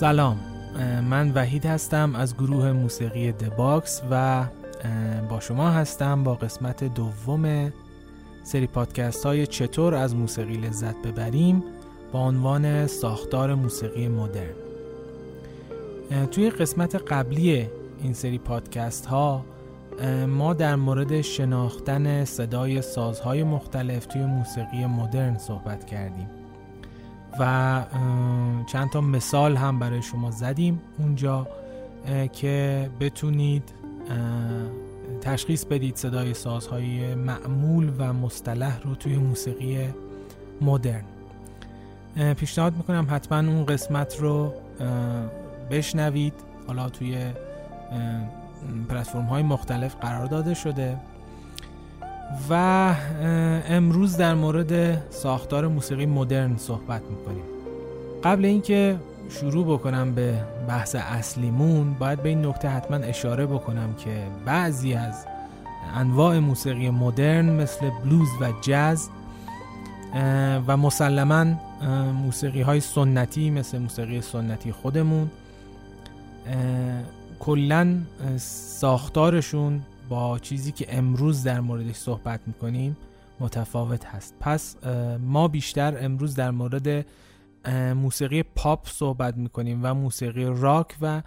سلام. من وحید هستم از گروه موسیقی دباکس و با شما هستم با قسمت دوم سری پادکست های چطور از موسیقی لذت ببریم با عنوان ساختار موسیقی مدرن. توی قسمت قبلی این سری پادکست ها ما در مورد شناختن صدای سازهای مختلف توی موسیقی مدرن صحبت کردیم. و چند تا مثال هم برای شما زدیم اونجا که بتونید تشخیص بدید صدای سازهای معمول و مصطلح رو توی موسیقی مدرن. پیشنهاد می‌کنم حتما اون قسمت رو بشنوید. حالا توی پلتفرم های مختلف قرار داده شده. و امروز در مورد ساختار موسیقی مدرن صحبت می‌کنیم. قبل اینکه شروع بکنم به بحث اصلیمون باید به این نکته حتما اشاره بکنم که بعضی از انواع موسیقی مدرن مثل بلوز و جاز و مسلما موسیقی های سنتی مثل موسیقی سنتی خودمون کلا ساختارشون با چیزی که امروز در موردش صحبت می‌کنیم متفاوت هست. پس ما بیشتر امروز در مورد موسیقی پاپ صحبت می‌کنیم و موسیقی راک و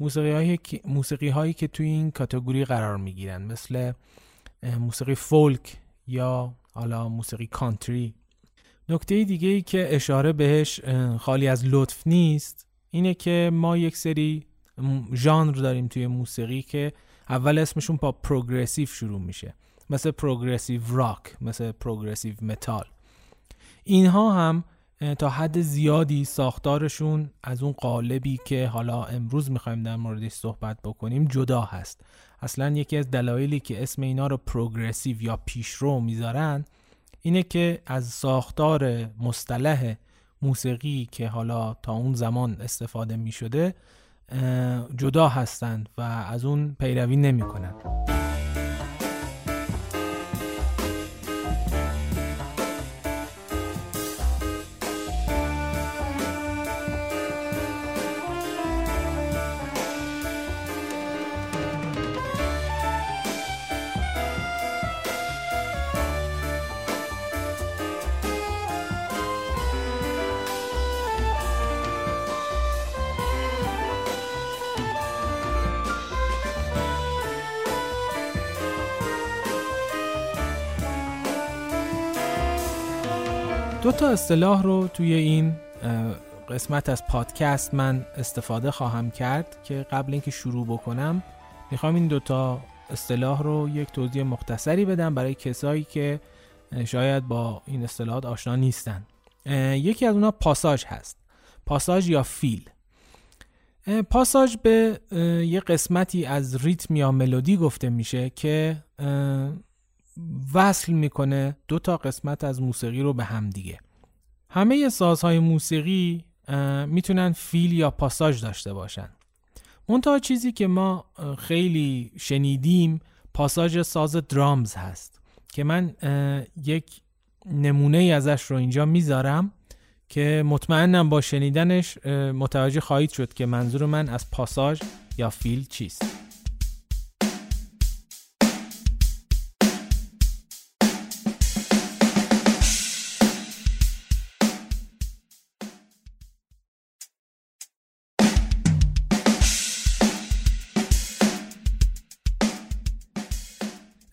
موسیقی که, موسیقی هایی که توی این کاتگوری قرار می‌گیرن مثل موسیقی فولک یا حالا موسیقی کانتری. نکته دیگه ای که اشاره بهش خالی از لطف نیست اینه که ما یک سری ژانر داریم توی موسیقی که اول اسمشون با progressive شروع میشه. مثل progressive راک مثل progressive متال. اینها هم تا حد زیادی ساختارشون از اون قالبی که حالا امروز می‌خوایم در موردش صحبت بکنیم جدا هست. اصلا یکی از دلایلی که اسم اینا رو progressive یا پیشرو می‌ذارن اینه که از ساختار مصطلح موسیقی که حالا تا اون زمان استفاده می شده جدا هستند و از اون پیروی نمی کنند. دو تا اصطلاح رو توی این قسمت از پادکست من استفاده خواهم کرد که قبل اینکه شروع بکنم می‌خوام این دوتا اصطلاح رو یک توضیح مختصری بدم برای کسایی که شاید با این اصطلاحات آشنا نیستن. یکی از اونها پاساژ هست. پاساژ یا فیل. پاساژ به یه قسمتی از ریتم یا ملودی گفته میشه که وصل می‌کنه دو تا قسمت از موسیقی رو به هم دیگه. همه سازهای موسیقی می‌تونن فیل یا پاساژ داشته باشن. منتها چیزی که ما خیلی شنیدیم پاساژ ساز درامز هست که من یک نمونه ازش رو اینجا می‌ذارم که مطمئنم با شنیدنش متوجه خواهید شد که منظور من از پاساژ یا فیل چیست.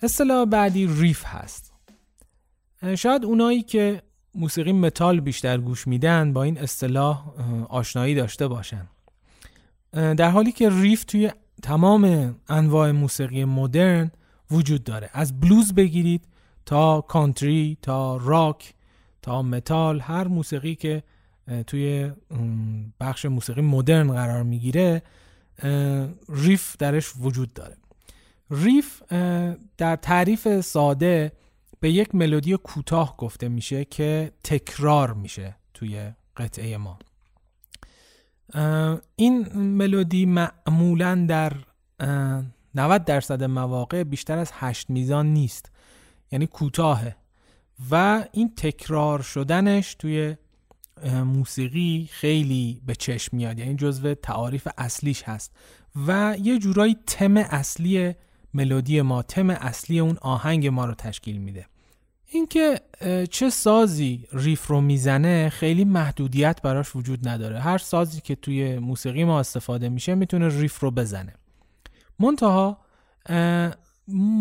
اصطلاح بعدی riff هست. شاید اونایی که موسیقی متال بیشتر گوش میدن با این اصطلاح آشنایی داشته باشن. در حالی که riff توی تمام انواع موسیقی مدرن وجود داره. از بلوز بگیرید تا کانتری تا راک تا متال هر موسیقی که توی بخش موسیقی مدرن قرار می‌گیره ریف درش وجود داره. ریف در تعریف ساده به یک ملودی کوتاه گفته میشه که تکرار میشه توی قطعه ما. این ملودی معمولا در 90 درصد مواقع بیشتر از 8 میزان نیست یعنی کوتاهه. و این تکرار شدنش توی موسیقی خیلی به چشم میاد یعنی جزو تعاریف اصلیش هست. و یه جورایی تم اصلی ملودی ما تم اصلی اون آهنگ ما رو تشکیل میده. اینکه چه سازی riff رو می‌زنه خیلی محدودیت براش وجود نداره. هر سازی که توی موسیقی ما استفاده میشه می‌تونه riff رو بزنه. منتها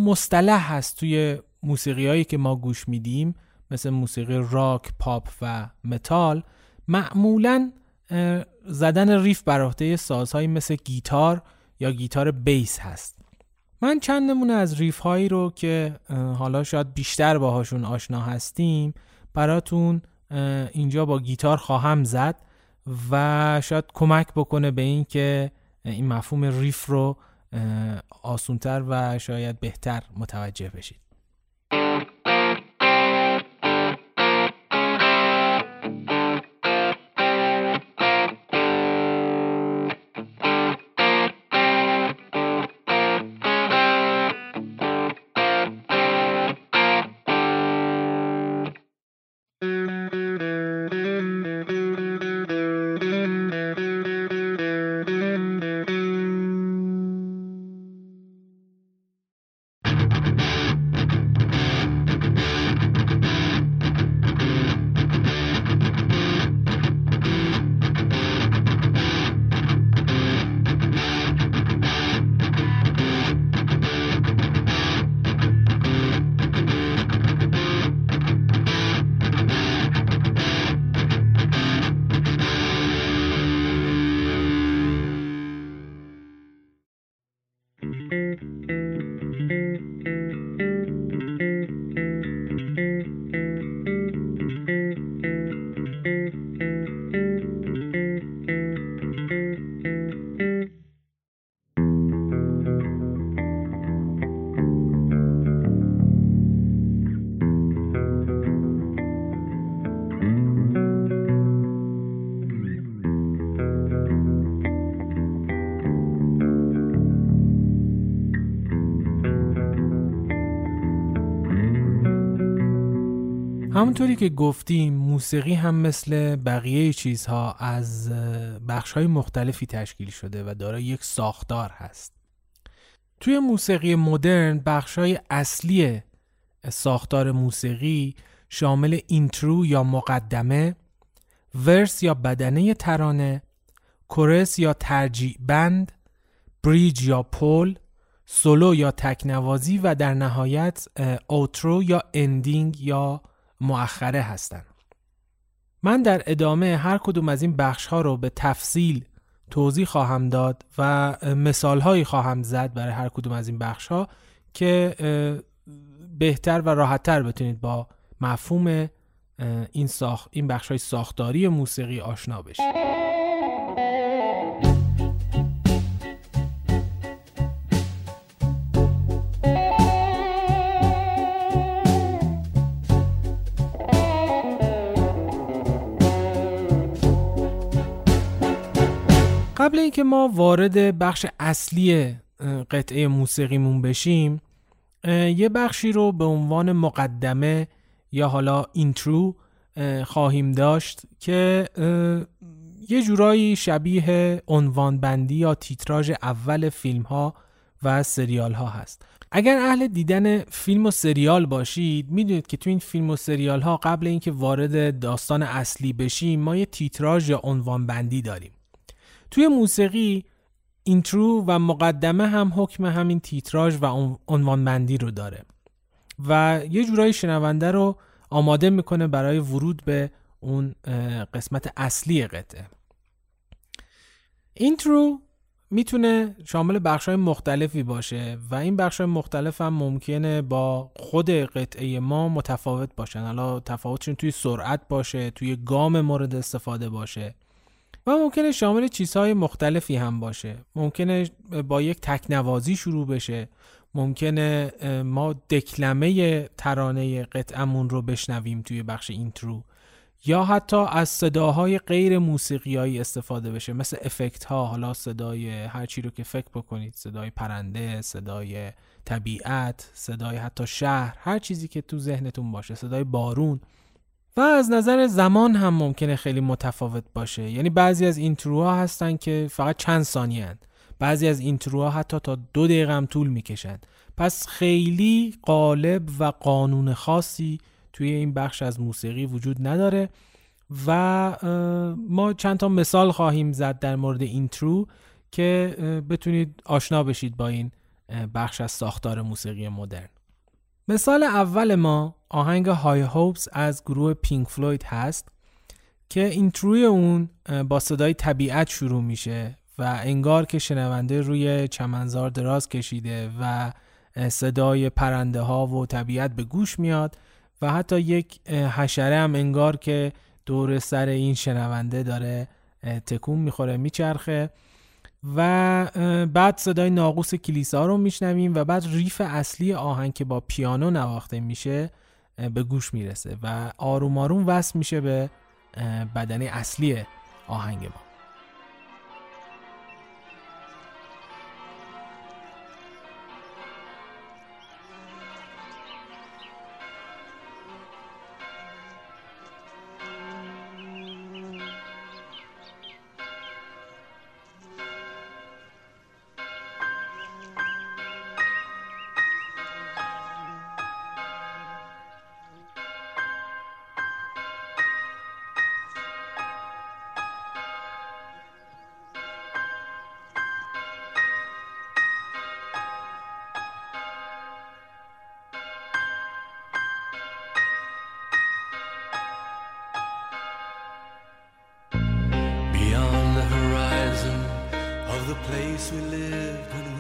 مصطلح هست توی موسیقی هایی که ما گوش میدیم مثل موسیقی راک، پاپ و متال معمولا زدن riff بر عهده سازهایی مثل گیتار یا گیتار بیس هست. من چند نمونه از riff هایی رو که حالا شاید بیشتر باهاشون آشنا هستیم براتون اینجا با گیتار خواهم زد و شاید کمک بکنه به این که این مفهوم riff رو آسونتر و شاید بهتر متوجه بشید. همونطوری که گفتیم موسیقی هم مثل بقیه چیزها از بخش های مختلفی تشکیل شده و دارای یک ساختار هست. توی موسیقی مدرن بخش های اصلی ساختار موسیقی شامل اینترو یا مقدمه ورس یا بدنه ترانه کورس یا ترجیع بند بریج یا پول سولو یا تکنوازی و در نهایت اوترو یا اندینگ یا مؤخره هستند. من در ادامه هر کدوم از این بخش ها رو به تفصیل توضیح خواهم داد و مثال هایی خواهم زد برای هر کدوم از این بخش ها که بهتر و راحتتر بتونید با مفهوم این ساخت این بخش های ساختاری موسیقی آشنا بشید. قبل اینکه ما وارد بخش اصلی قطعه موسیقیمون بشیم یه بخشی رو به عنوان مقدمه یا حالا اینترو خواهیم داشت که یه جورایی شبیه عنوان بندی یا تیتراژ اول فیلم ها و سریال ها هست. اگر اهل دیدن فیلم و سریال باشید می‌دونید که تو این فیلم و سریال ها قبل اینکه وارد داستان اصلی بشیم ما یه تیتراژ یا عنوان بندی داریم. توی موسیقی intro و مقدمه هم حکم همین تیتراژ و عنوانبندی رو داره. و یه جورایی شنونده رو آماده می‌کنه برای ورود به اون قسمت اصلی قطعه. intro می‌تونه شامل بخش های مختلفی باشه و این بخش های مختلف هم ممکنه با خود قطعه ما متفاوت باشن. حالا تفاوتشون توی سرعت باشه توی گام مورد استفاده باشه. و ممکنه شامل چیزهای مختلفی هم باشه. ممکنه با یک تکنوازی شروع بشه. ممکنه ما دکلمه ترانه قطعمون رو بشنویم توی بخش اینترو. یا حتی از صداهای غیر موسیقیایی استفاده بشه. مثل افکت ها حالا صدای هر چی رو که فکر بکنید. صدای پرنده صدای طبیعت صدای حتی شهر هر چیزی که تو ذهنتون باشه. صدای بارون. از نظر زمان هم ممکنه خیلی متفاوت باشه. یعنی بعضی از اینتروها هستن که فقط چند ثانیه هن. بعضی از اینتروها حتی تا دو دقیقه هم طول می‌کشن. پس خیلی قالب و قانون خاصی توی این بخش از موسیقی وجود نداره و ما چند تا مثال خواهیم زد در مورد اینترو که بتونید آشنا بشید با این بخش از ساختار موسیقی مدرن. مثال اول ما آهنگ های هوپس از گروه پینک فلوید هست که اینتروی اون با صدای طبیعت شروع میشه و انگار که شنونده روی چمنزار دراز کشیده و صدای پرنده ها و طبیعت به گوش میاد و حتی یک حشره هم انگار که دور سر این شنونده داره تکون می‌خوره میچرخه. و بعد صدای ناقوس کلیسا رو میشنویم و بعد ریف اصلی آهنگ که با پیانو نواخته میشه به گوش می‌رسه و آروم آروم وصل میشه به بدنه اصلی آهنگ ما.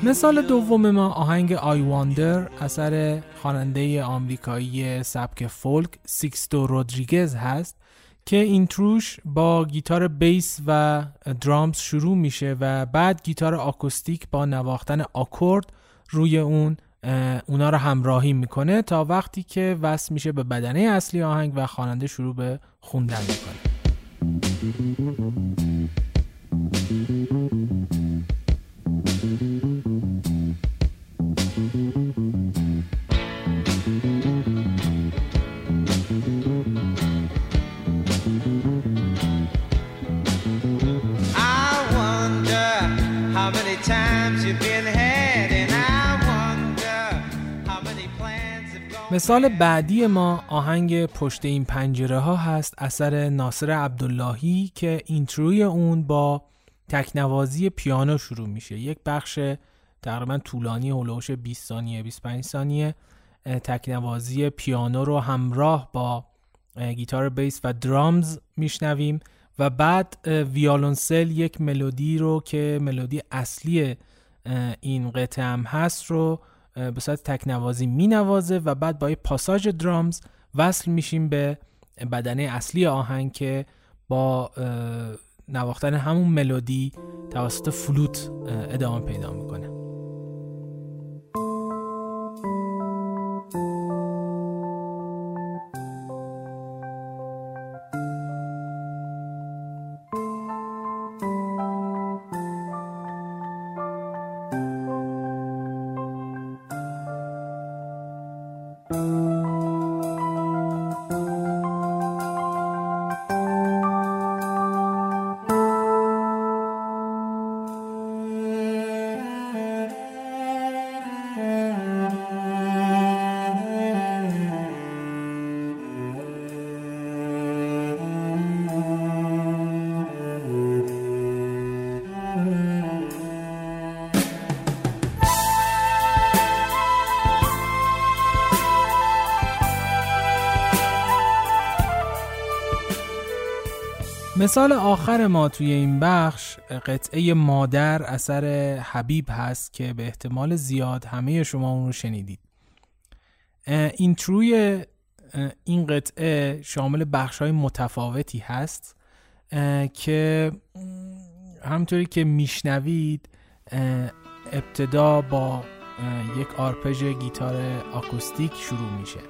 مثال دوم ما آهنگ I Wonder اثر خواننده آمریکایی سبک فولک سیکستو رودریگز هست که intro ش با گیتار بیس و drums شروع میشه و بعد گیتار آکوستیک با نواختن آکورد روی اون اونا رو همراهی می‌کنه تا وقتی که وصل میشه به بدنه اصلی آهنگ و خواننده شروع به خوندن می‌کنه. مثال بعدی ما آهنگ پشت این پنجره ها هست اثر ناصر عبداللهی که اینتروی اون با تکنوازی پیانو شروع میشه. یک بخش تقریبا طولانی هلوش 20 ثانیه 25 ثانیه تکنوازی پیانو رو همراه با گیتار بیس و درامز میشنویم و بعد ویالونسل یک ملودی رو که ملودی اصلی این قطعه هم هست رو به صورت تکنوازی می نوازه و بعد با پاساژ درامز وصل میشیم به بدنه اصلی آهنگ که با نواختن همون ملودی توسط فلوت ادامه پیدا می‌کنه. مثال آخر ما توی این بخش قطعه مادر اثر حبیب هست که به احتمال زیاد همه شما اون رو شنیدید. این تروی این قطعه شامل بخش های متفاوتی هست که همطوری که میشنوید ابتدا با یک آرپژ گیتار آکوستیک شروع میشه.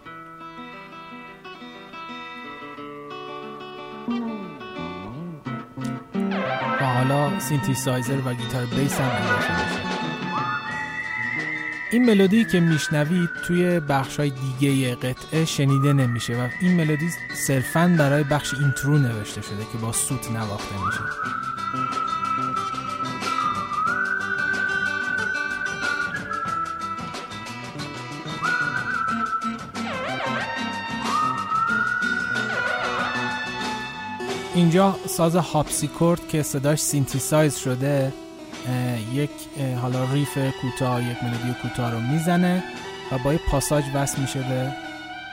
سینتی سایزر و گیتار بیس هم این ملودی که میشنوید توی بخش های دیگه قطعه شنیده نمیشه و این ملودی صرفا برای بخش intro نوشته شده که با سوت نواخته میشه. اینجا ساز هارپسیکورد که صداش synthesize شده یک حالا riff کوتاه یک ملودی کوتاه رو می‌زنه و با یه پاساژ وصل میشه به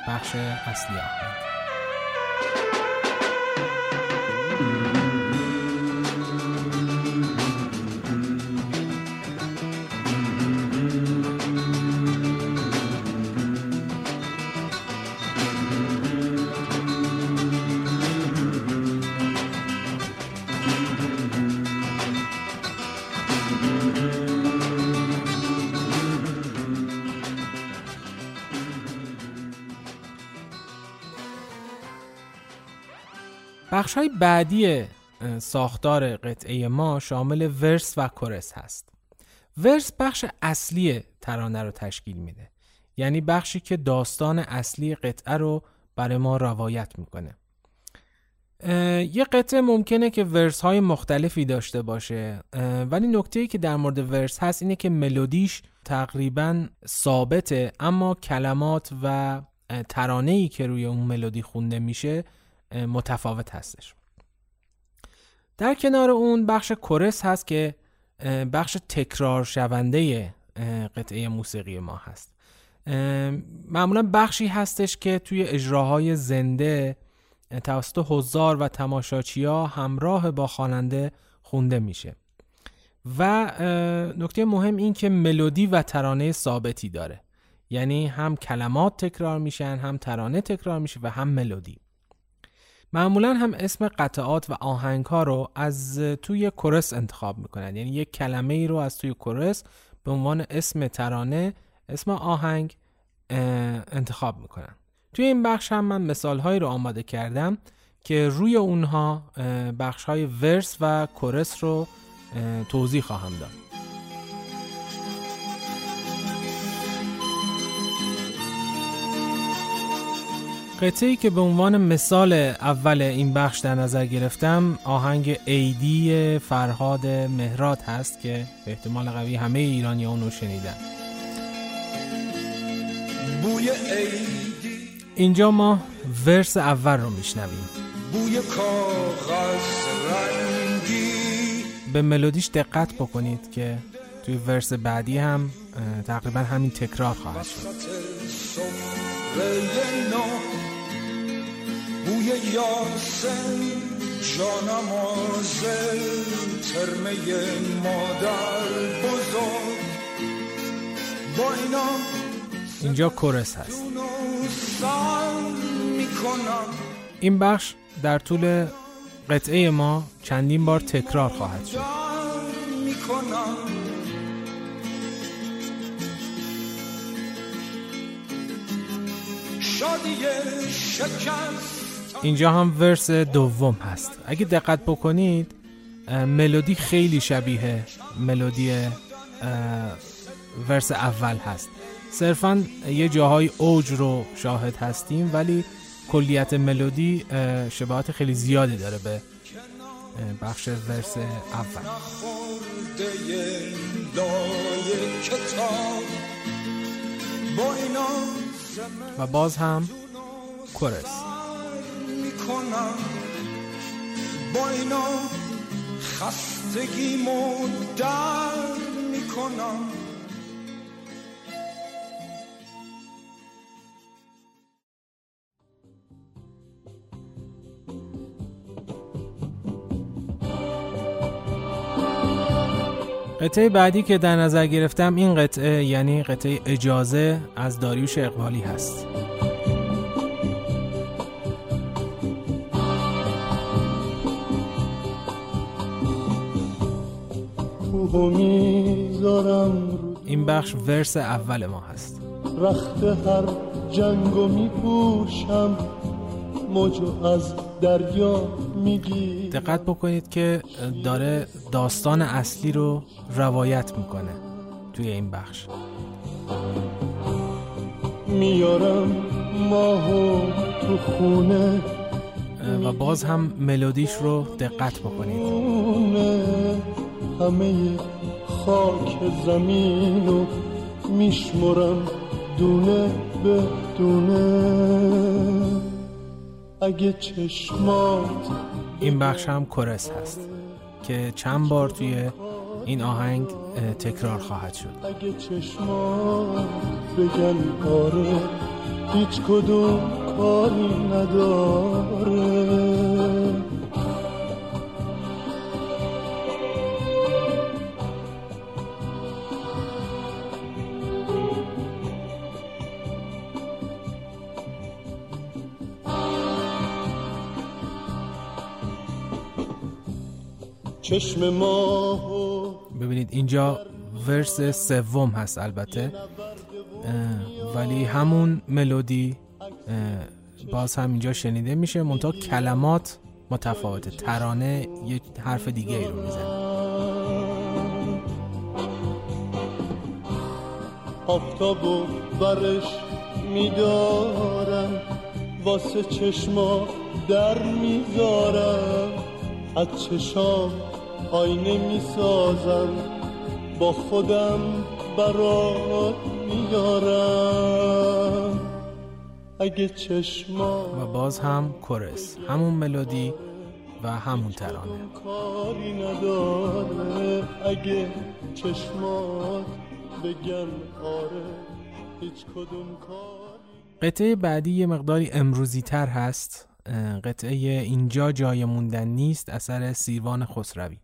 بخش اصلی آهنگ. بخش های بعدی ساختار قطعه ما شامل ورس و کورس هست. ورس بخش اصلی ترانه رو تشکیل میده. یعنی بخشی که داستان اصلی قطعه رو برای ما روایت می‌کنه. یه قطعه ممکنه که ورس های مختلفی داشته باشه ولی نکته که در مورد ورس هست اینه که ملودیش تقریبا ثابته اما کلمات و ترانه ای که روی اون ملودی خونده میشه متفاوت هستش. در کنار اون بخش کورس هست که بخش تکرار شونده قطعه موسیقی ما هست. معمولا بخشی هستش که توی اجراهای زنده توسط حضار و تماشاچی ها همراه با خواننده خونده میشه. و نکته مهم این که ملودی و ترانه ثابتی داره. یعنی هم کلمات تکرار میشن هم ترانه تکرار میشه و هم ملودی. معمولا هم اسم قطعات و آهنگ ها رو از توی کورس انتخاب می‌کنن. یعنی یک کلمه ای رو از توی کورس به عنوان اسم ترانه اسم آهنگ انتخاب می‌کنن. توی این بخش هم من مثال هایی رو آماده کردم که روی اونها بخش های ورس و کورس رو توضیح خواهم داد. قطعی که به عنوان مثال اول این بخش در نظر گرفتم آهنگ ایدی فرهاد مهرات هست که به احتمال قوی همه ایرانی اونو شنیدن. بوی اینجا ما ورس اول رو میشنویم. بوی کاغذ رنگی. به ملودیش دقت بکنید که توی ورس بعدی هم تقریبا همین تکرار خواهد شد. بوی یاسم جانماز ترمه مادر بزرگ. با اینا اینجا کورس هست. این بخش در طول قطعه ما چندین بار تکرار خواهد شد. اینجا هم ورس دوم هست. اگه دقت بکنید ملودی خیلی شبیه ملودی ورس اول هست. صرفا یه جاهای اوج رو شاهد هستیم ولی کلیت ملودی شباهت خیلی زیادی داره به بخش ورس اول. و باز هم کورس. با اینا خستگی در می‌کنم. قطعه بعدی که در نظر گرفتم این قطعه یعنی قطعه اجازه از داریوش اقبالی هست. این بخش ورس اول ما هست. رخت هر جنگو میپوشم موجو از دریا میگی دقت بکنید که داره داستان اصلی رو روایت می‌کنه توی این بخش. میارم ماهو تو خونه. و باز هم ملودیش رو دقت بکنید. همه خاک زمین رو میشمرم دونه به دونه. اگه چشمات این بخش هم کرس هست که چند بار توی این آهنگ تکرار خواهد شد. اگه چشمات بگن آره هیچ کدوم کاری نداره. چشم ما ببینید اینجا ورس سوم هست البته. ولی همون ملودی باز هم اینجا شنیده میشه. منتها کلمات متفاوته. ترانه یه حرف دیگه ای رو می‌زنه. آفتاب و برش میدارم. واسه چشما در می‌ذارم. از چشام آینه می‌سازم با خودم برات میارم. اگه چشما و باز هم کورس. همون ملودی و همون ترانه. کاری نداره. اگه چشمات بگن آره هیچ کدوم کاری قطعه بعدی یه مقداری امروزی تر هست. قطعه اینجا جای موندن نیست. اثر سیوان خسروی.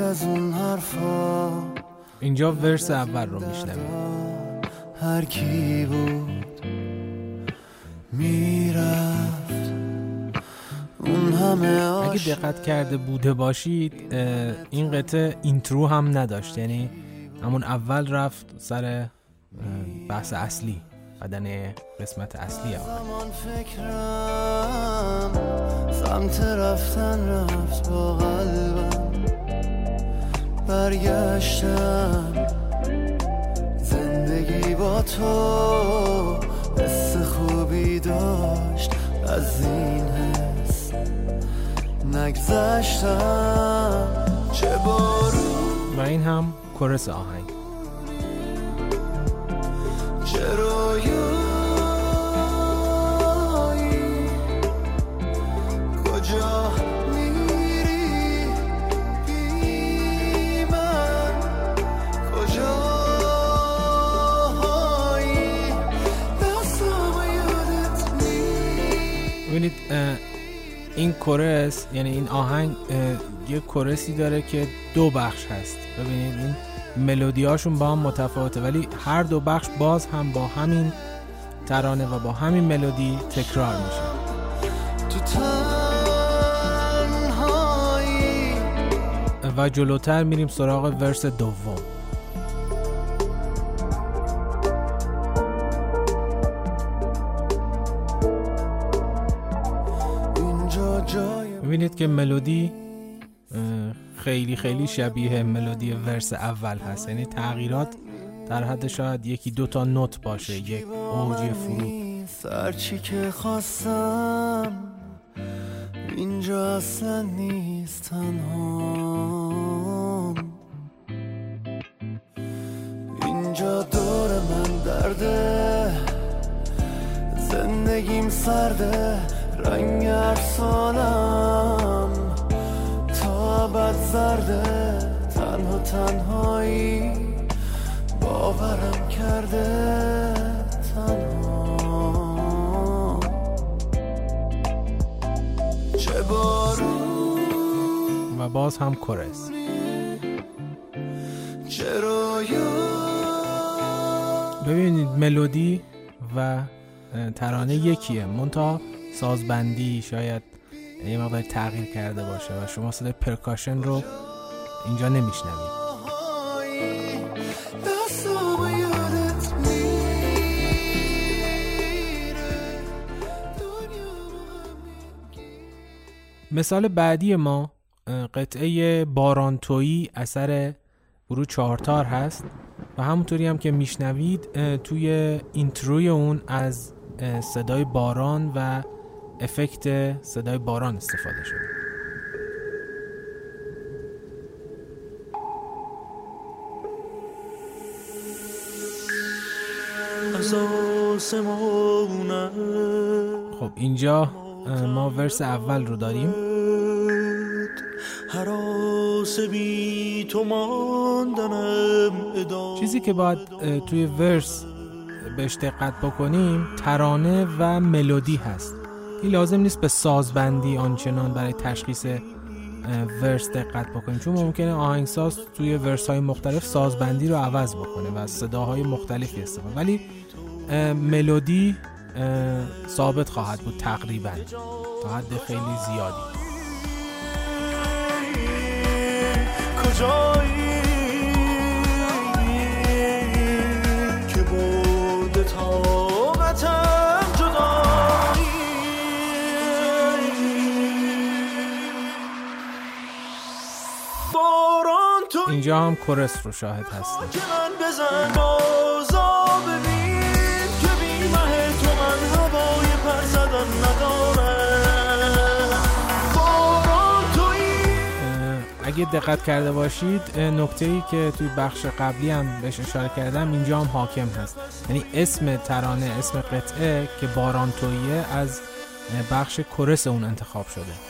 بعد از اون حرفا. اینجا ورس اول رو میشنویم هر کی بود می‌رفت. اون همه اگه دقت کرده بوده باشید این قطعه اینترو هم نداشت. یعنی همون اول رفت سر بحث اصلی بدن قسمت اصلی آهنگ فکرم سمت رفتن رفت با قلبم. برگشتم. زندگی با تو حس خوبی داشت. از این حس نگذشتم. چه بارون و این هم کرس آهنگ. ببینید این کورس یعنی این آهنگ یه کورسی داره که دو بخش هست. ببینید این ملودیاشون با هم متفاوته ولی هر دو بخش باز هم با همین ترانه و با همین ملودی تکرار میشه. و جلوتر میریم سراغ ورس دوم. می‌بینید که ملودی خیلی خیلی شبیه ملودی ورس اول هست. یعنی تغییرات در حد شاید یکی دو تا نوت باشه یک اوج فرود. سرچی که خواستم اینجا اصلا نیست تنها. اینجا دور من درده زندگیم سرده رنگ ارسالم زرده تنها تنهایی باورم کرده تنها. چه بارون و باز هم کورس. ببینید ملودی و ترانه یکیه مونتا سازبندی شاید یه مقدار تغییر کرده باشه و شما صدای پرکاشن رو اینجا نمیشنوید. مثال بعدی ما قطعه بارانتویی اثر گروه چهارتار هست و همونطوری هم که میشنوید توی اینتروی اون از صدای باران و افکت صدای باران استفاده شده. خب اینجا ما ورس اول رو داریم. چیزی که باید توی ورس بهش دقت بکنیم ترانه و ملودی هست. این لازم نیست به سازبندی آنچنان برای تشخیص ورس دقت بکنیم. چون ممکنه آهنگساز توی ورس های مختلف سازبندی رو عوض بکنه و صداهای مختلفی استفاده. ولی ملودی ثابت خواهد بود تقریبا تا حد خیلی زیادی. کجایی؟ اینجا هم کورس رو شاهد هستیم اگه دقت کرده باشید نکته ای که توی بخش قبلی هم بهش اشاره کردم اینجا هم حاکم هست. یعنی اسم ترانه اسم قطعه که باران تویه از بخش کورس اون انتخاب شده.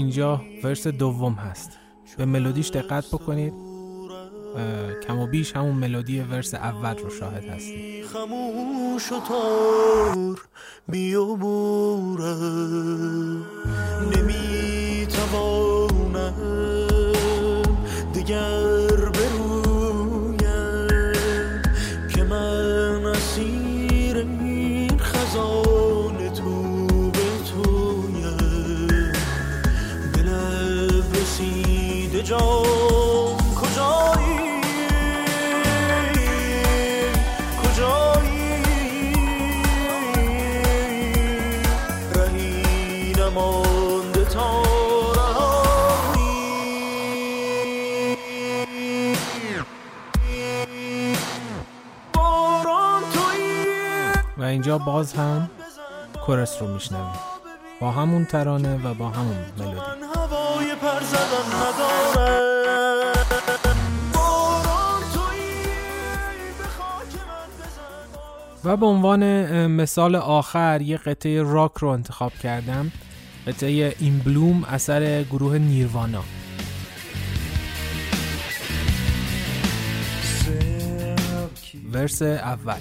اینجا ورس دوم هست. به ملودیش دقت بکنید. کم و بیش همون ملودی ورس اول رو شاهد هستید خموش و تار نمی‌توانم کورس رو میشنویم با همون ترانه و با همون ملودی. و به عنوان مثال آخر یه قطعه راک رو انتخاب کردم. قطعه این بلوم اثر گروه نیروانا. ورس اول.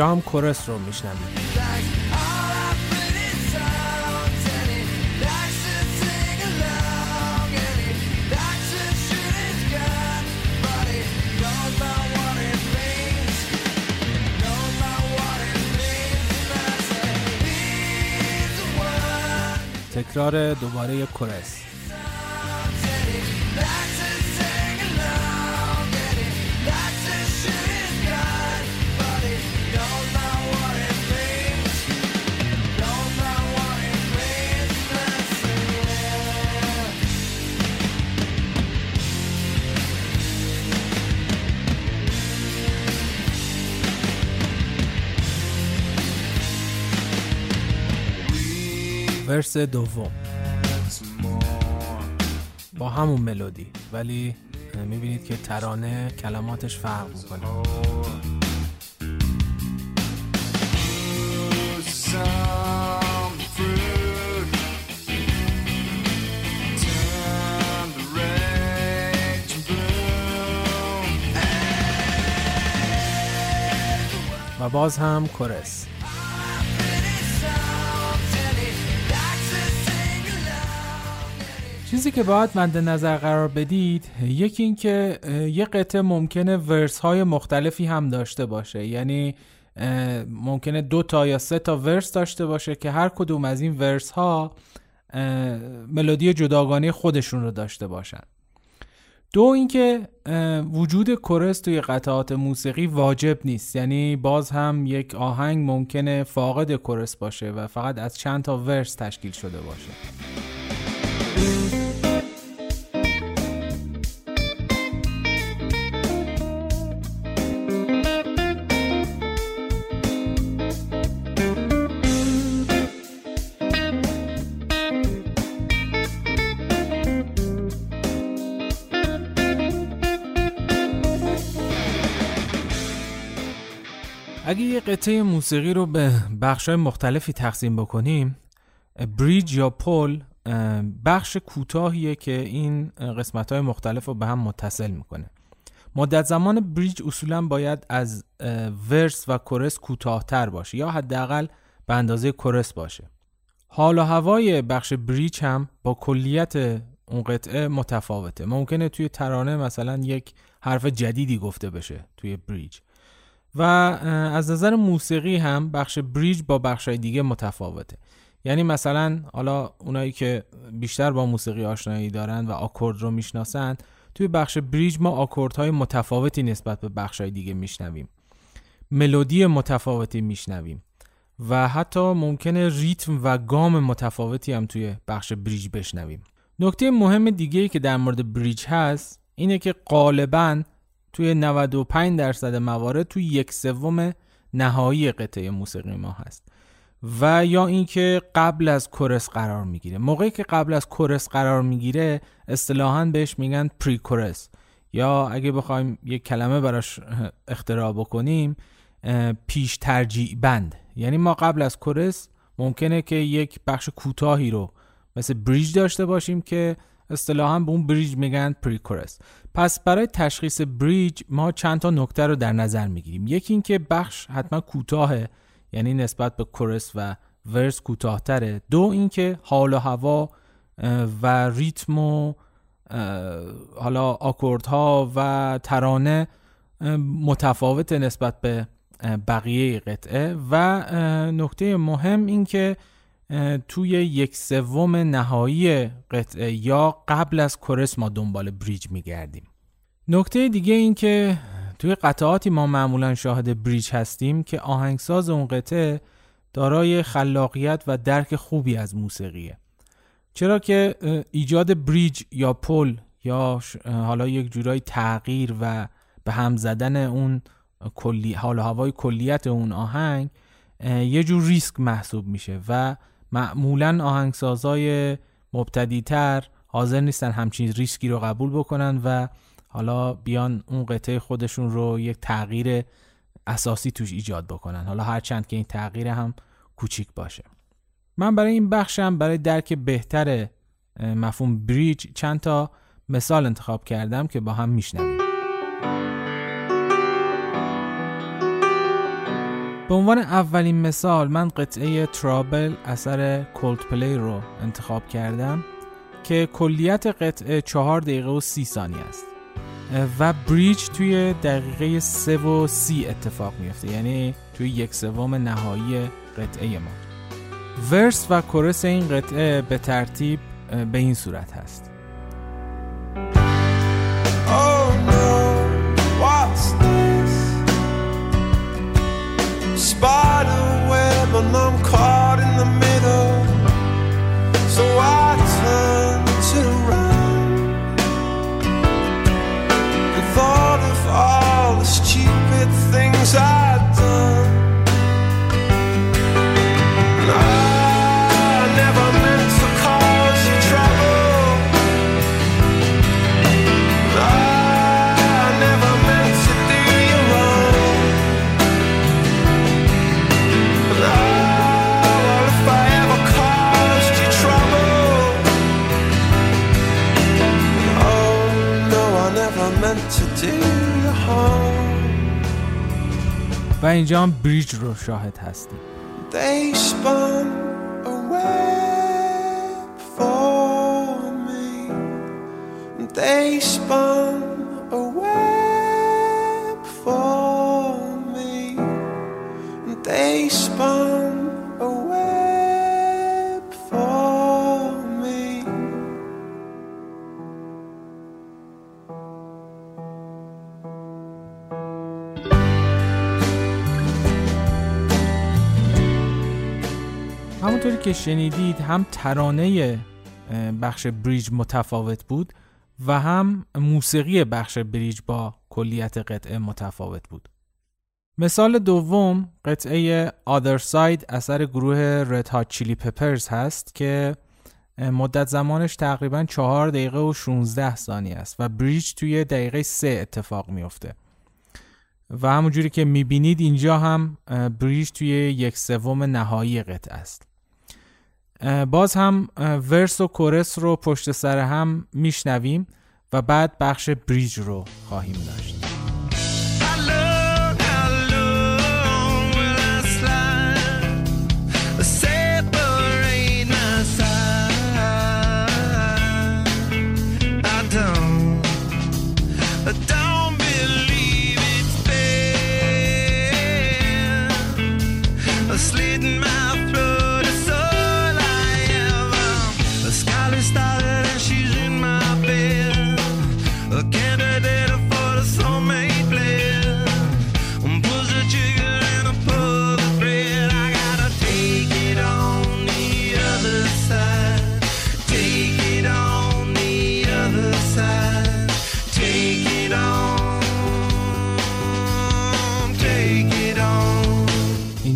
اینجا هم کورس رو میشنویم. تکرار دوباره کورس. ورس دوم. با همون ملودی. ولی می‌بینید که ترانه کلماتش فرق می‌کنه. و باز هم کورس. چیزی که باید مد نظر قرار بدید یکی این که یه قطعه ممکنه ورس های مختلفی هم داشته باشه. یعنی ممکنه دو تا یا سه تا ورس داشته باشه که هر کدوم از این ورس ها ملودی جداگانه خودشون رو داشته باشن. دو اینکه وجود کورس توی قطعات موسیقی واجب نیست. یعنی باز هم یک آهنگ ممکنه فاقد کورس باشه و فقط از چند تا ورس تشکیل شده باشه. اگه یه قطعه موسیقی رو به بخشای مختلفی تقسیم بکنیم بریج یا پل بخش کوتاهیه که این قسمت های مختلف رو به هم متصل می‌کنه. مدت زمان بریج اصولا باید از ورس و کورس کوتاهتر باشه یا حداقل به اندازه کورس باشه. حال و هوای بخش بریج هم با کلیت اون قطعه متفاوته. ممکنه توی ترانه مثلا یک حرف جدیدی گفته بشه توی بریج و از نظر موسیقی هم بخش بریج با بخش دیگه متفاوته. یعنی مثلا حالا اونایی که بیشتر با موسیقی آشنایی دارن و آکورد رو می‌شناسن توی بخش بریج ما آکوردهای متفاوتی نسبت به بخشهای دیگه میشنویم. ملودی متفاوتی میشنویم. و حتی ممکنه ریتم و گام متفاوتی هم توی بخش بریج بشنویم. نکته مهم دیگه که در مورد بریج هست اینه که غالبا توی 95 درصد موارد توی یک سوم نهایی قطعه موسیقی ما هست. و یا اینکه قبل از کورس قرار می‌گیره. موقعی که قبل از کورس قرار می‌گیره اصطلاحا بهش میگن پری کورس یا اگه بخوایم یک کلمه براش اختراع بکنیم پیش ترجیع بند. یعنی ما قبل از کورس ممکنه که یک بخش کوتاهی رو مثل بریج داشته باشیم که اصطلاحا به اون بریج میگن پری کورس پس برای تشخیص بریج ما چند تا نکته رو در نظر می‌گیریم. یکی اینکه بخش حتما کوتاهه یعنی نسبت به کورس و ورس کوتاهتره. دو اینکه حال و هوا و ریتم و حالا آکوردها و ترانه متفاوت نسبت به بقیه قطعه. و نکته مهم این که توی یک سوم نهایی قطعه یا قبل از کورس ما دنبال بریج میگردیم. نکته دیگه این که توی قطعاتی ما معمولا شاهد بریج هستیم که آهنگساز اون قطعه دارای خلاقیت و درک خوبی از موسیقیه. چرا که ایجاد بریج یا پل یا حالا یک جورای تغییر و به هم زدن اون کلی حال هوای کلیت اون آهنگ یه جور ریسک محسوب میشه و معمولا آهنگسازای مبتدیتر حاضر نیستن همچین ریسکی رو قبول بکنن و حالا بیان اون قطعه خودشون رو یک تغییر اساسی توش ایجاد بکنن. حالا هرچند که این تغییر هم کوچیک باشه. من برای این بخشم برای درک بهتر مفهوم بریج چند تا مثال انتخاب کردم که با هم میشنویم. به عنوان اولین مثال من قطعه Trouble اثر کولد پلی رو انتخاب کردم که کلیت قطعه چهار دقیقه و سی ثانیه است. و bridge توی دقیقه سه و سی اتفاق میفته یعنی توی یک سوم نهایی قطعه ما. verse و chorus این قطعه به ترتیب به این صورت هست. اینجا هم بریج رو شاهد هستیم They spun a web for me. They spun a web for me. They spun که شنیدید هم ترانه بخش بریج متفاوت بود و هم موسیقی بخش بریج با کلیت قطعه متفاوت بود. مثال دوم قطعه Other Side اثر گروه Red Hot Chili Peppers هست که مدت زمانش تقریبا 4 دقیقه و 16 ثانیه است و بریج توی دقیقه 3 اتفاق میفته و همونجوری که می‌بینید اینجا هم بریج توی یک سوم نهایی قطعه است باز هم ورس و کورس رو پشت سر هم میشنویم و بعد بخش بریج رو خواهیم داشت.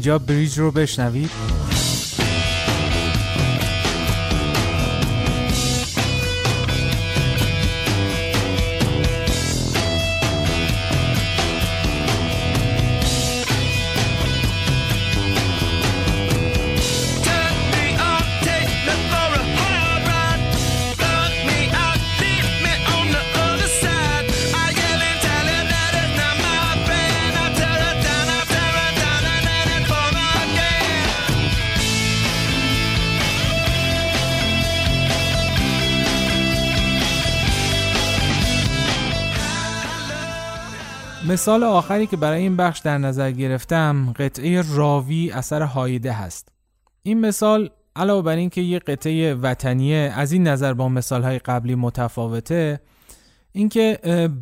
اینجا بریج رو بشنوید. مثال آخری که برای این بخش در نظر گرفتم قطعه راوی اثر هایده هست. این مثال علاوه بر اینکه یه قطعه وطنیه از این نظر با مثالهای قبلی متفاوته اینکه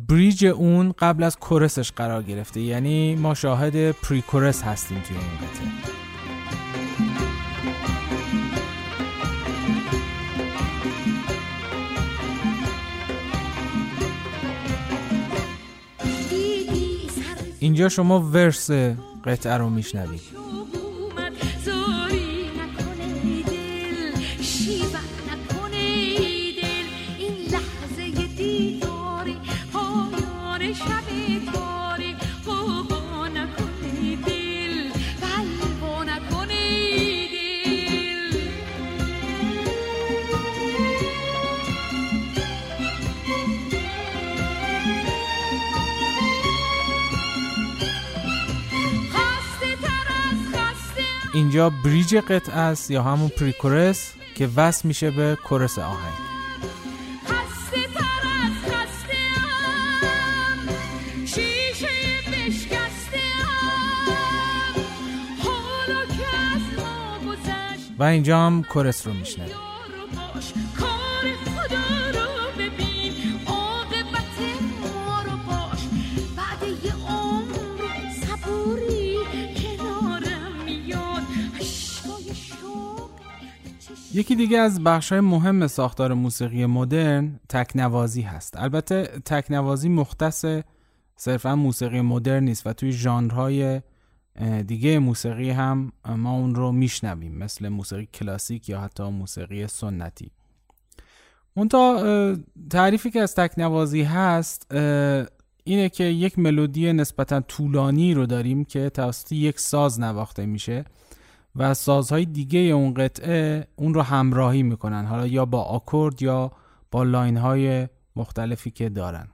بریج اون قبل از کورسش قرار گرفته. یعنی ما شاهد پری کورس هستیم توی این قطعه. اینجا شما ورس قطعه رو میشنوید. اینجا بریج قطع است یا همون پریکورس که وصل میشه به کورس آهنگ. و اینجا هم کورس رو میشنه یکی دیگه از بخش های مهم ساختار موسیقی مدرن تکنوازی هست. البته تکنوازی مختص صرفا موسیقی مدرن نیست و توی ژانرهای دیگه موسیقی هم ما اون رو میشنویم مثل موسیقی کلاسیک یا حتی موسیقی سنتی. تا تعریفی که از تکنوازی هست اینه که یک ملودی نسبتا طولانی رو داریم که توسط یک ساز نواخته میشه. و سازهای دیگه اون قطعه اون رو همراهی می‌کنن. حالا یا با آکورد یا با لاین های مختلفی که دارن.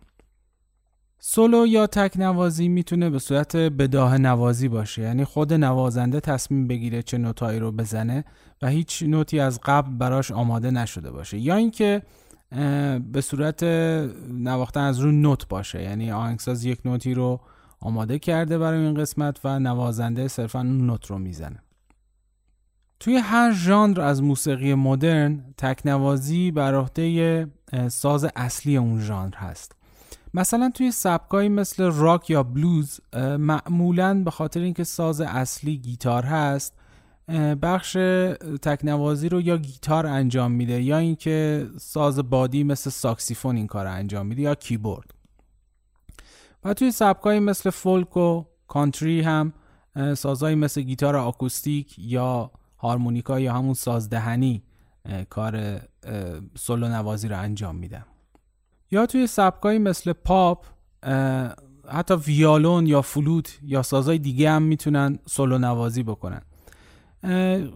سولو یا تک نوازی می‌تونه به صورت بداه نوازی باشه. یعنی خود نوازنده تصمیم بگیره چه نوتایی رو بزنه و هیچ نوتی از قبل براش آماده نشده باشه. یا اینکه به صورت نواختن از رو نوت باشه. یعنی آهنگساز یک نوتی رو آماده کرده برای این قسمت و نوازنده صرفا اون نوت رو می‌زنه. توی هر ژانر از موسیقی مدرن تکنوازی بر عهده ساز اصلی اون ژانر هست. مثلا توی سبکایی مثل راک یا بلوز معمولا به خاطر اینکه ساز اصلی گیتار هست بخش تکنوازی رو یا گیتار انجام میده یا اینکه ساز بادی مثل ساکسیفون این کار انجام میده یا کیبورد. و توی سبکایی مثل فولک و کانتری هم سازهایی مثل گیتار آکوستیک یا هارمونیکا یا همون سازدهنی کار سولو نوازی رو انجام میدن. یا توی سبکایی مثل پاپ حتی ویالون یا فلوت یا سازهای دیگه هم می‌تونن سولو نوازی بکنن.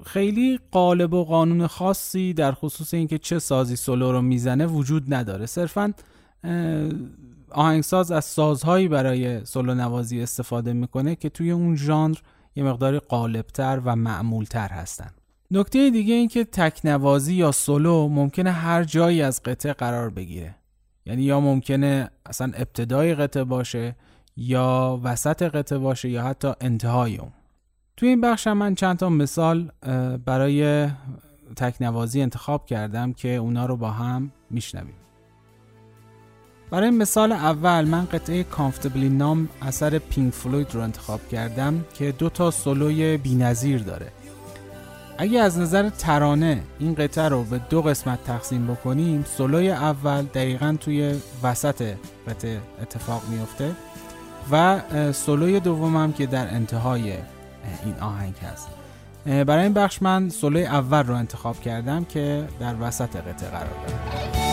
خیلی قالب و قانون خاصی در خصوص اینکه چه سازی سولو رو می‌زنه وجود نداره. صرفا آهنگساز از سازهایی برای سولو نوازی استفاده می‌کنه که توی اون ژانر یه مقداری قالبتر و معمولتر هستن. نکته دیگه این که تکنوازی یا سولو ممکنه هر جایی از قطعه قرار بگیره. یعنی یا ممکنه اصلا ابتدای قطعه باشه یا وسط قطعه باشه یا حتی انتهای اون. توی این بخش من چند تا مثال برای تکنوازی انتخاب کردم که اونا رو با هم میشنویم. برای مثال اول من قطعه کامفتبلی نام اثر پینک فلوید رو انتخاب کردم که دو تا سولوی بینظیر داره. اگه از نظر ترانه این قطعه رو به دو قسمت تقسیم بکنیم سولوی اول دقیقا توی وسط قطعه اتفاق میفته و سولوی دومم که در انتهای این آهنگ هست. برای این بخش من سولوی اول رو انتخاب کردم که در وسط قطعه قرار داره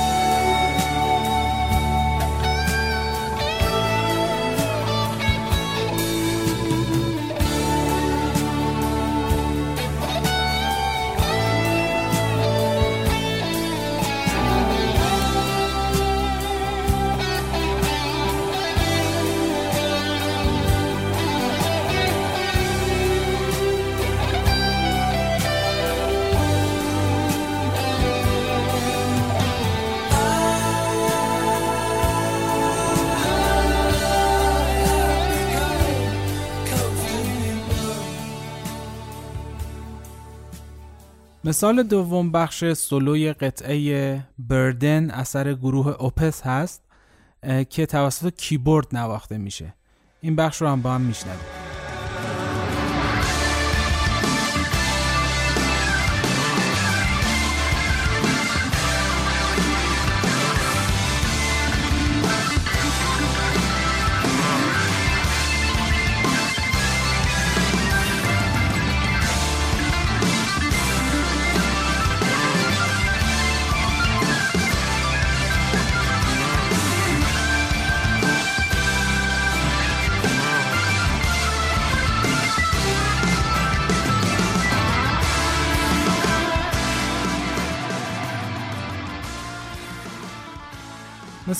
مثال دوم بخش سولوی قطعه بردن اثر گروه اوپس هست که توسط کیبورد نواخته میشه. این بخش رو هم با هم میشنویم.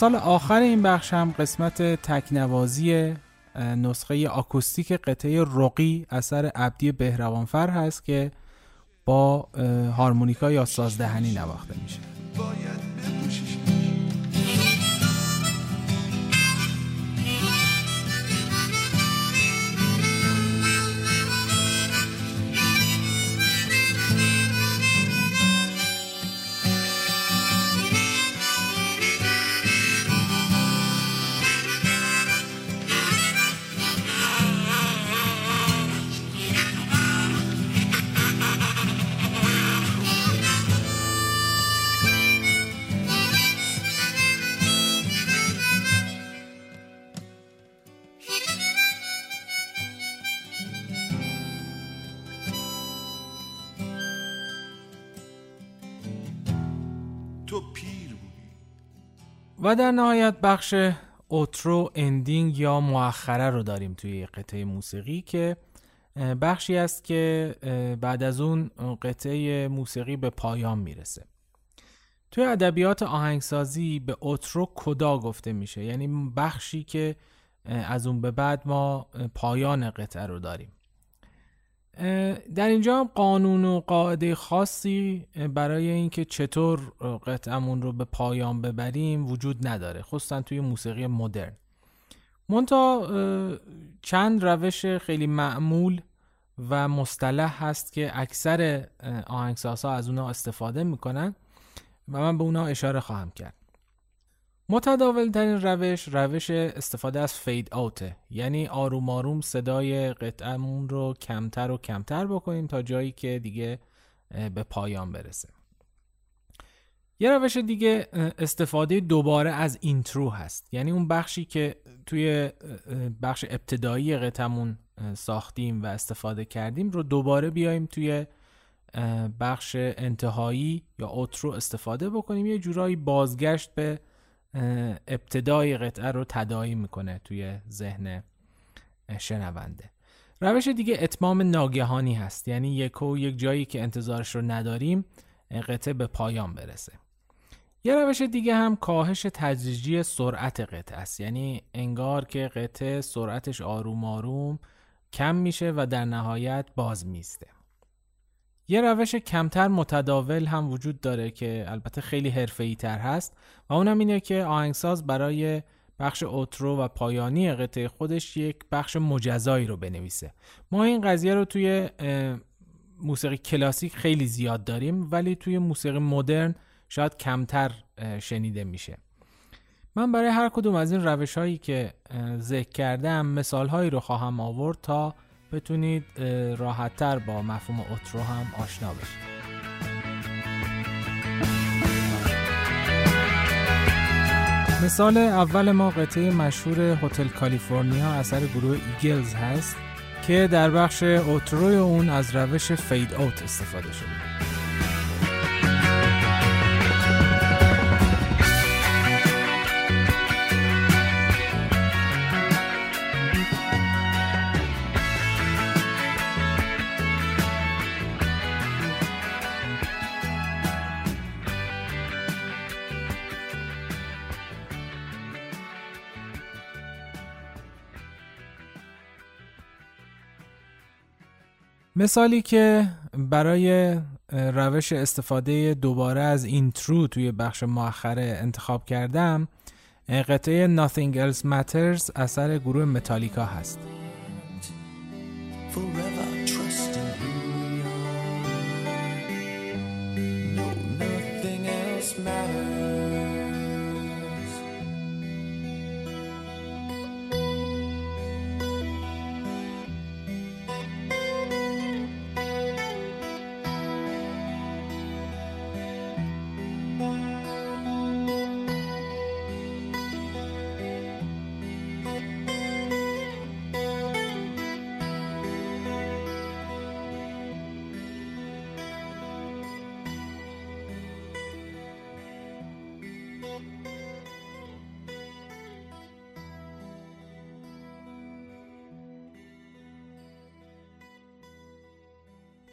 مثال آخر این بخش هم قسمت تکنوازی نسخه آکوستیک قطعه رقی اثر عبدی بهروانفر هست که با هارمونیکا یا سازدهنی نواخته میشه. و در نهایت بخش اوترو اندینگ یا مؤخره رو داریم توی قطعه موسیقی که بخشی است که بعد از اون قطعه موسیقی به پایان می‌رسه. توی ادبیات آهنگسازی به اوترو کدا گفته میشه؟ یعنی بخشی که از اون به بعد ما پایان قطعه رو داریم. در اینجا قانون و قاعده خاصی برای اینکه چطور قطعمون رو به پایان ببریم وجود نداره. خصوصا توی موسیقی مدرن. مونتا چند روش خیلی معمول و مصطلح هست که اکثر آهنگسازها از اونها استفاده می‌کنن و من به اونها اشاره خواهم کرد. متداول ترین روش روش استفاده از فید آوته یعنی آروم آروم صدای قطعمون رو کمتر و کمتر بکنیم تا جایی که دیگه به پایان برسه. یه روش دیگه استفاده دوباره از اینترو هست. یعنی اون بخشی که توی بخش ابتدایی قطعمون ساختیم و استفاده کردیم رو دوباره بیایم توی بخش انتهایی یا اوترو استفاده بکنیم. یه جورایی بازگشت به ابتدای قطعه رو تدایی می‌کنه توی ذهن شنونده. روش دیگه اتمام ناگهانی هست. یعنی یک و یک جایی که انتظارش رو نداریم قطعه به پایان برسه. یه روش دیگه هم کاهش تدریجی سرعت قطعه است. یعنی انگار که قطعه سرعتش آروم آروم کم میشه و در نهایت باز میسته یه روش کمتر متداول هم وجود داره که البته خیلی حرفه‌ای تر هست و اونم اینه که آهنگساز برای بخش اوترو و پایانی قطعه خودش یک بخش مجزایی رو بنویسه. ما این قضیه رو توی موسیقی کلاسیک خیلی زیاد داریم ولی توی موسیقی مدرن شاید کمتر شنیده میشه. من برای هر کدوم از این روش هایی که ذکر کردم مثال هایی رو خواهم آورد تا بتونید راحتتر با مفهوم اوترو هم آشنا بشید. مثال اول ما قطعه مشهور هتل کالیفرنیا اثر گروه ایگلز هست که در بخش outro ی اون از روش fade out استفاده شده. مثالی که برای روش استفاده دوباره از اینترو توی بخش مؤخره انتخاب کردم قطعه Nothing Else Matters اثر گروه متالیکا هست.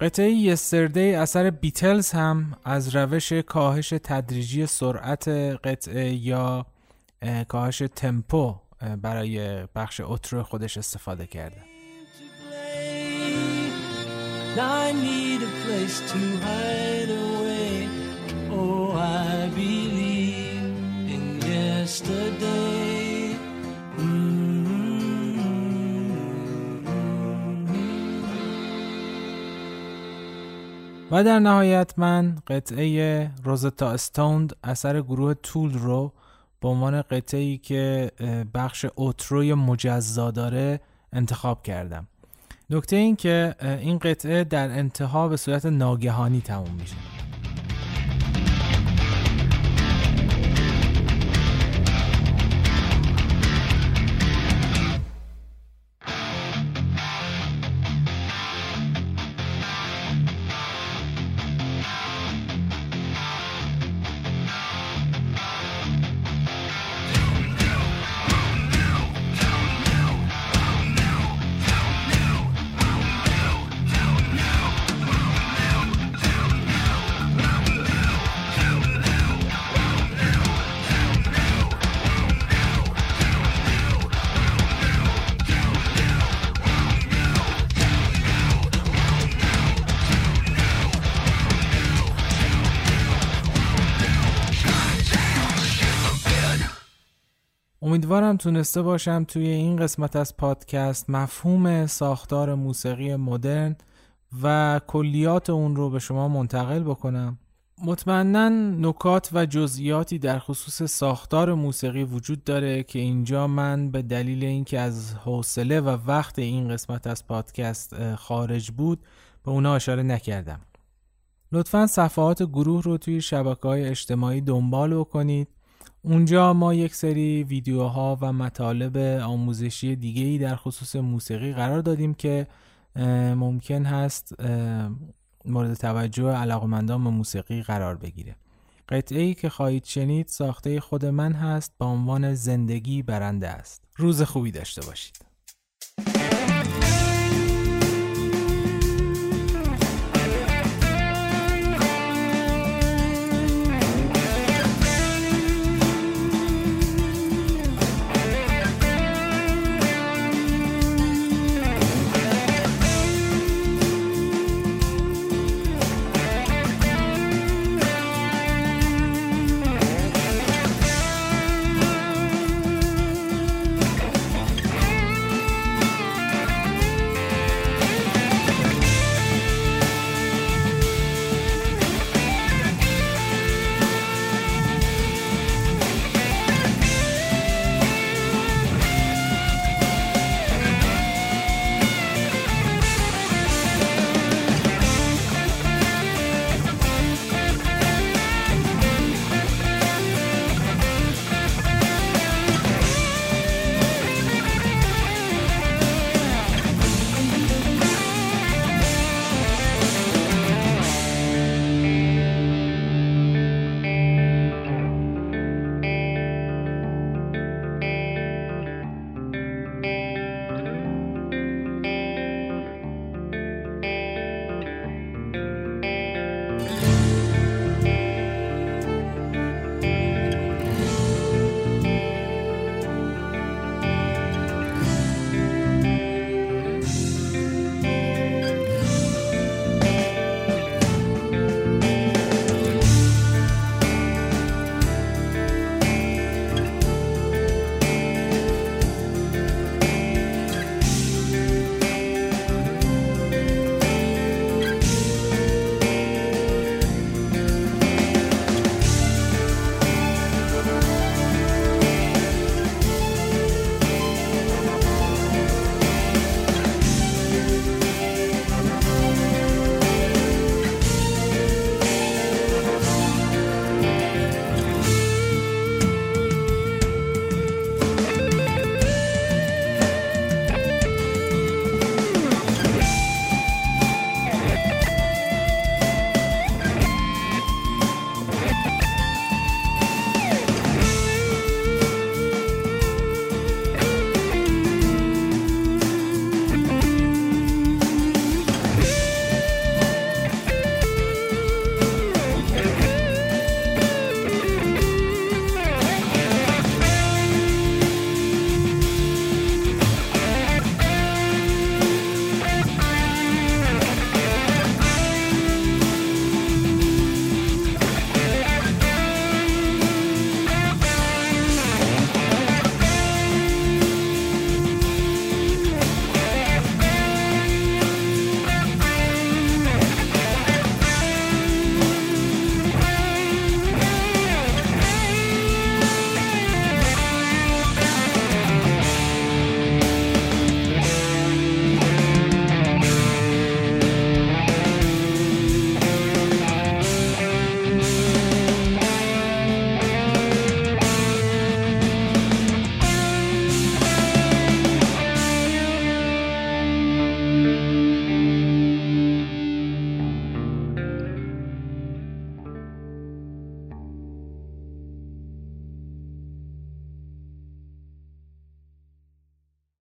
قطعه یستردی اثر بیتلز هم از روش کاهش تدریجی سرعت قطعه یا کاهش تمپو برای بخش اترو خودش استفاده کرده. و در نهایت من قطعه روزتا استوند اثر گروه تول رو به عنوان قطعه ای که بخش اوتروی مجزا داره انتخاب کردم. نکته این که این قطعه در انتها به صورت ناگهانی تموم میشه. امیدوارم تونسته باشم توی این قسمت از پادکست مفهوم ساختار موسیقی مدرن و کلیات اون رو به شما منتقل بکنم. مطمئنا نکات و جزئیاتی در خصوص ساختار موسیقی وجود داره که اینجا من به دلیل اینکه از حوصله و وقت این قسمت از پادکست خارج بود به اونا اشاره نکردم. لطفا صفحات گروه رو توی شبکه های اجتماعی دنبال بکنید. اونجا ما یک سری ویدیوها و مطالب آموزشی دیگه ای در خصوص موسیقی قرار دادیم که ممکن هست مورد توجه علاقمندان به موسیقی قرار بگیره. قطعه ای که خواهید شنید ساخته خود من هست با عنوان زندگی برنده است. روز خوبی داشته باشید.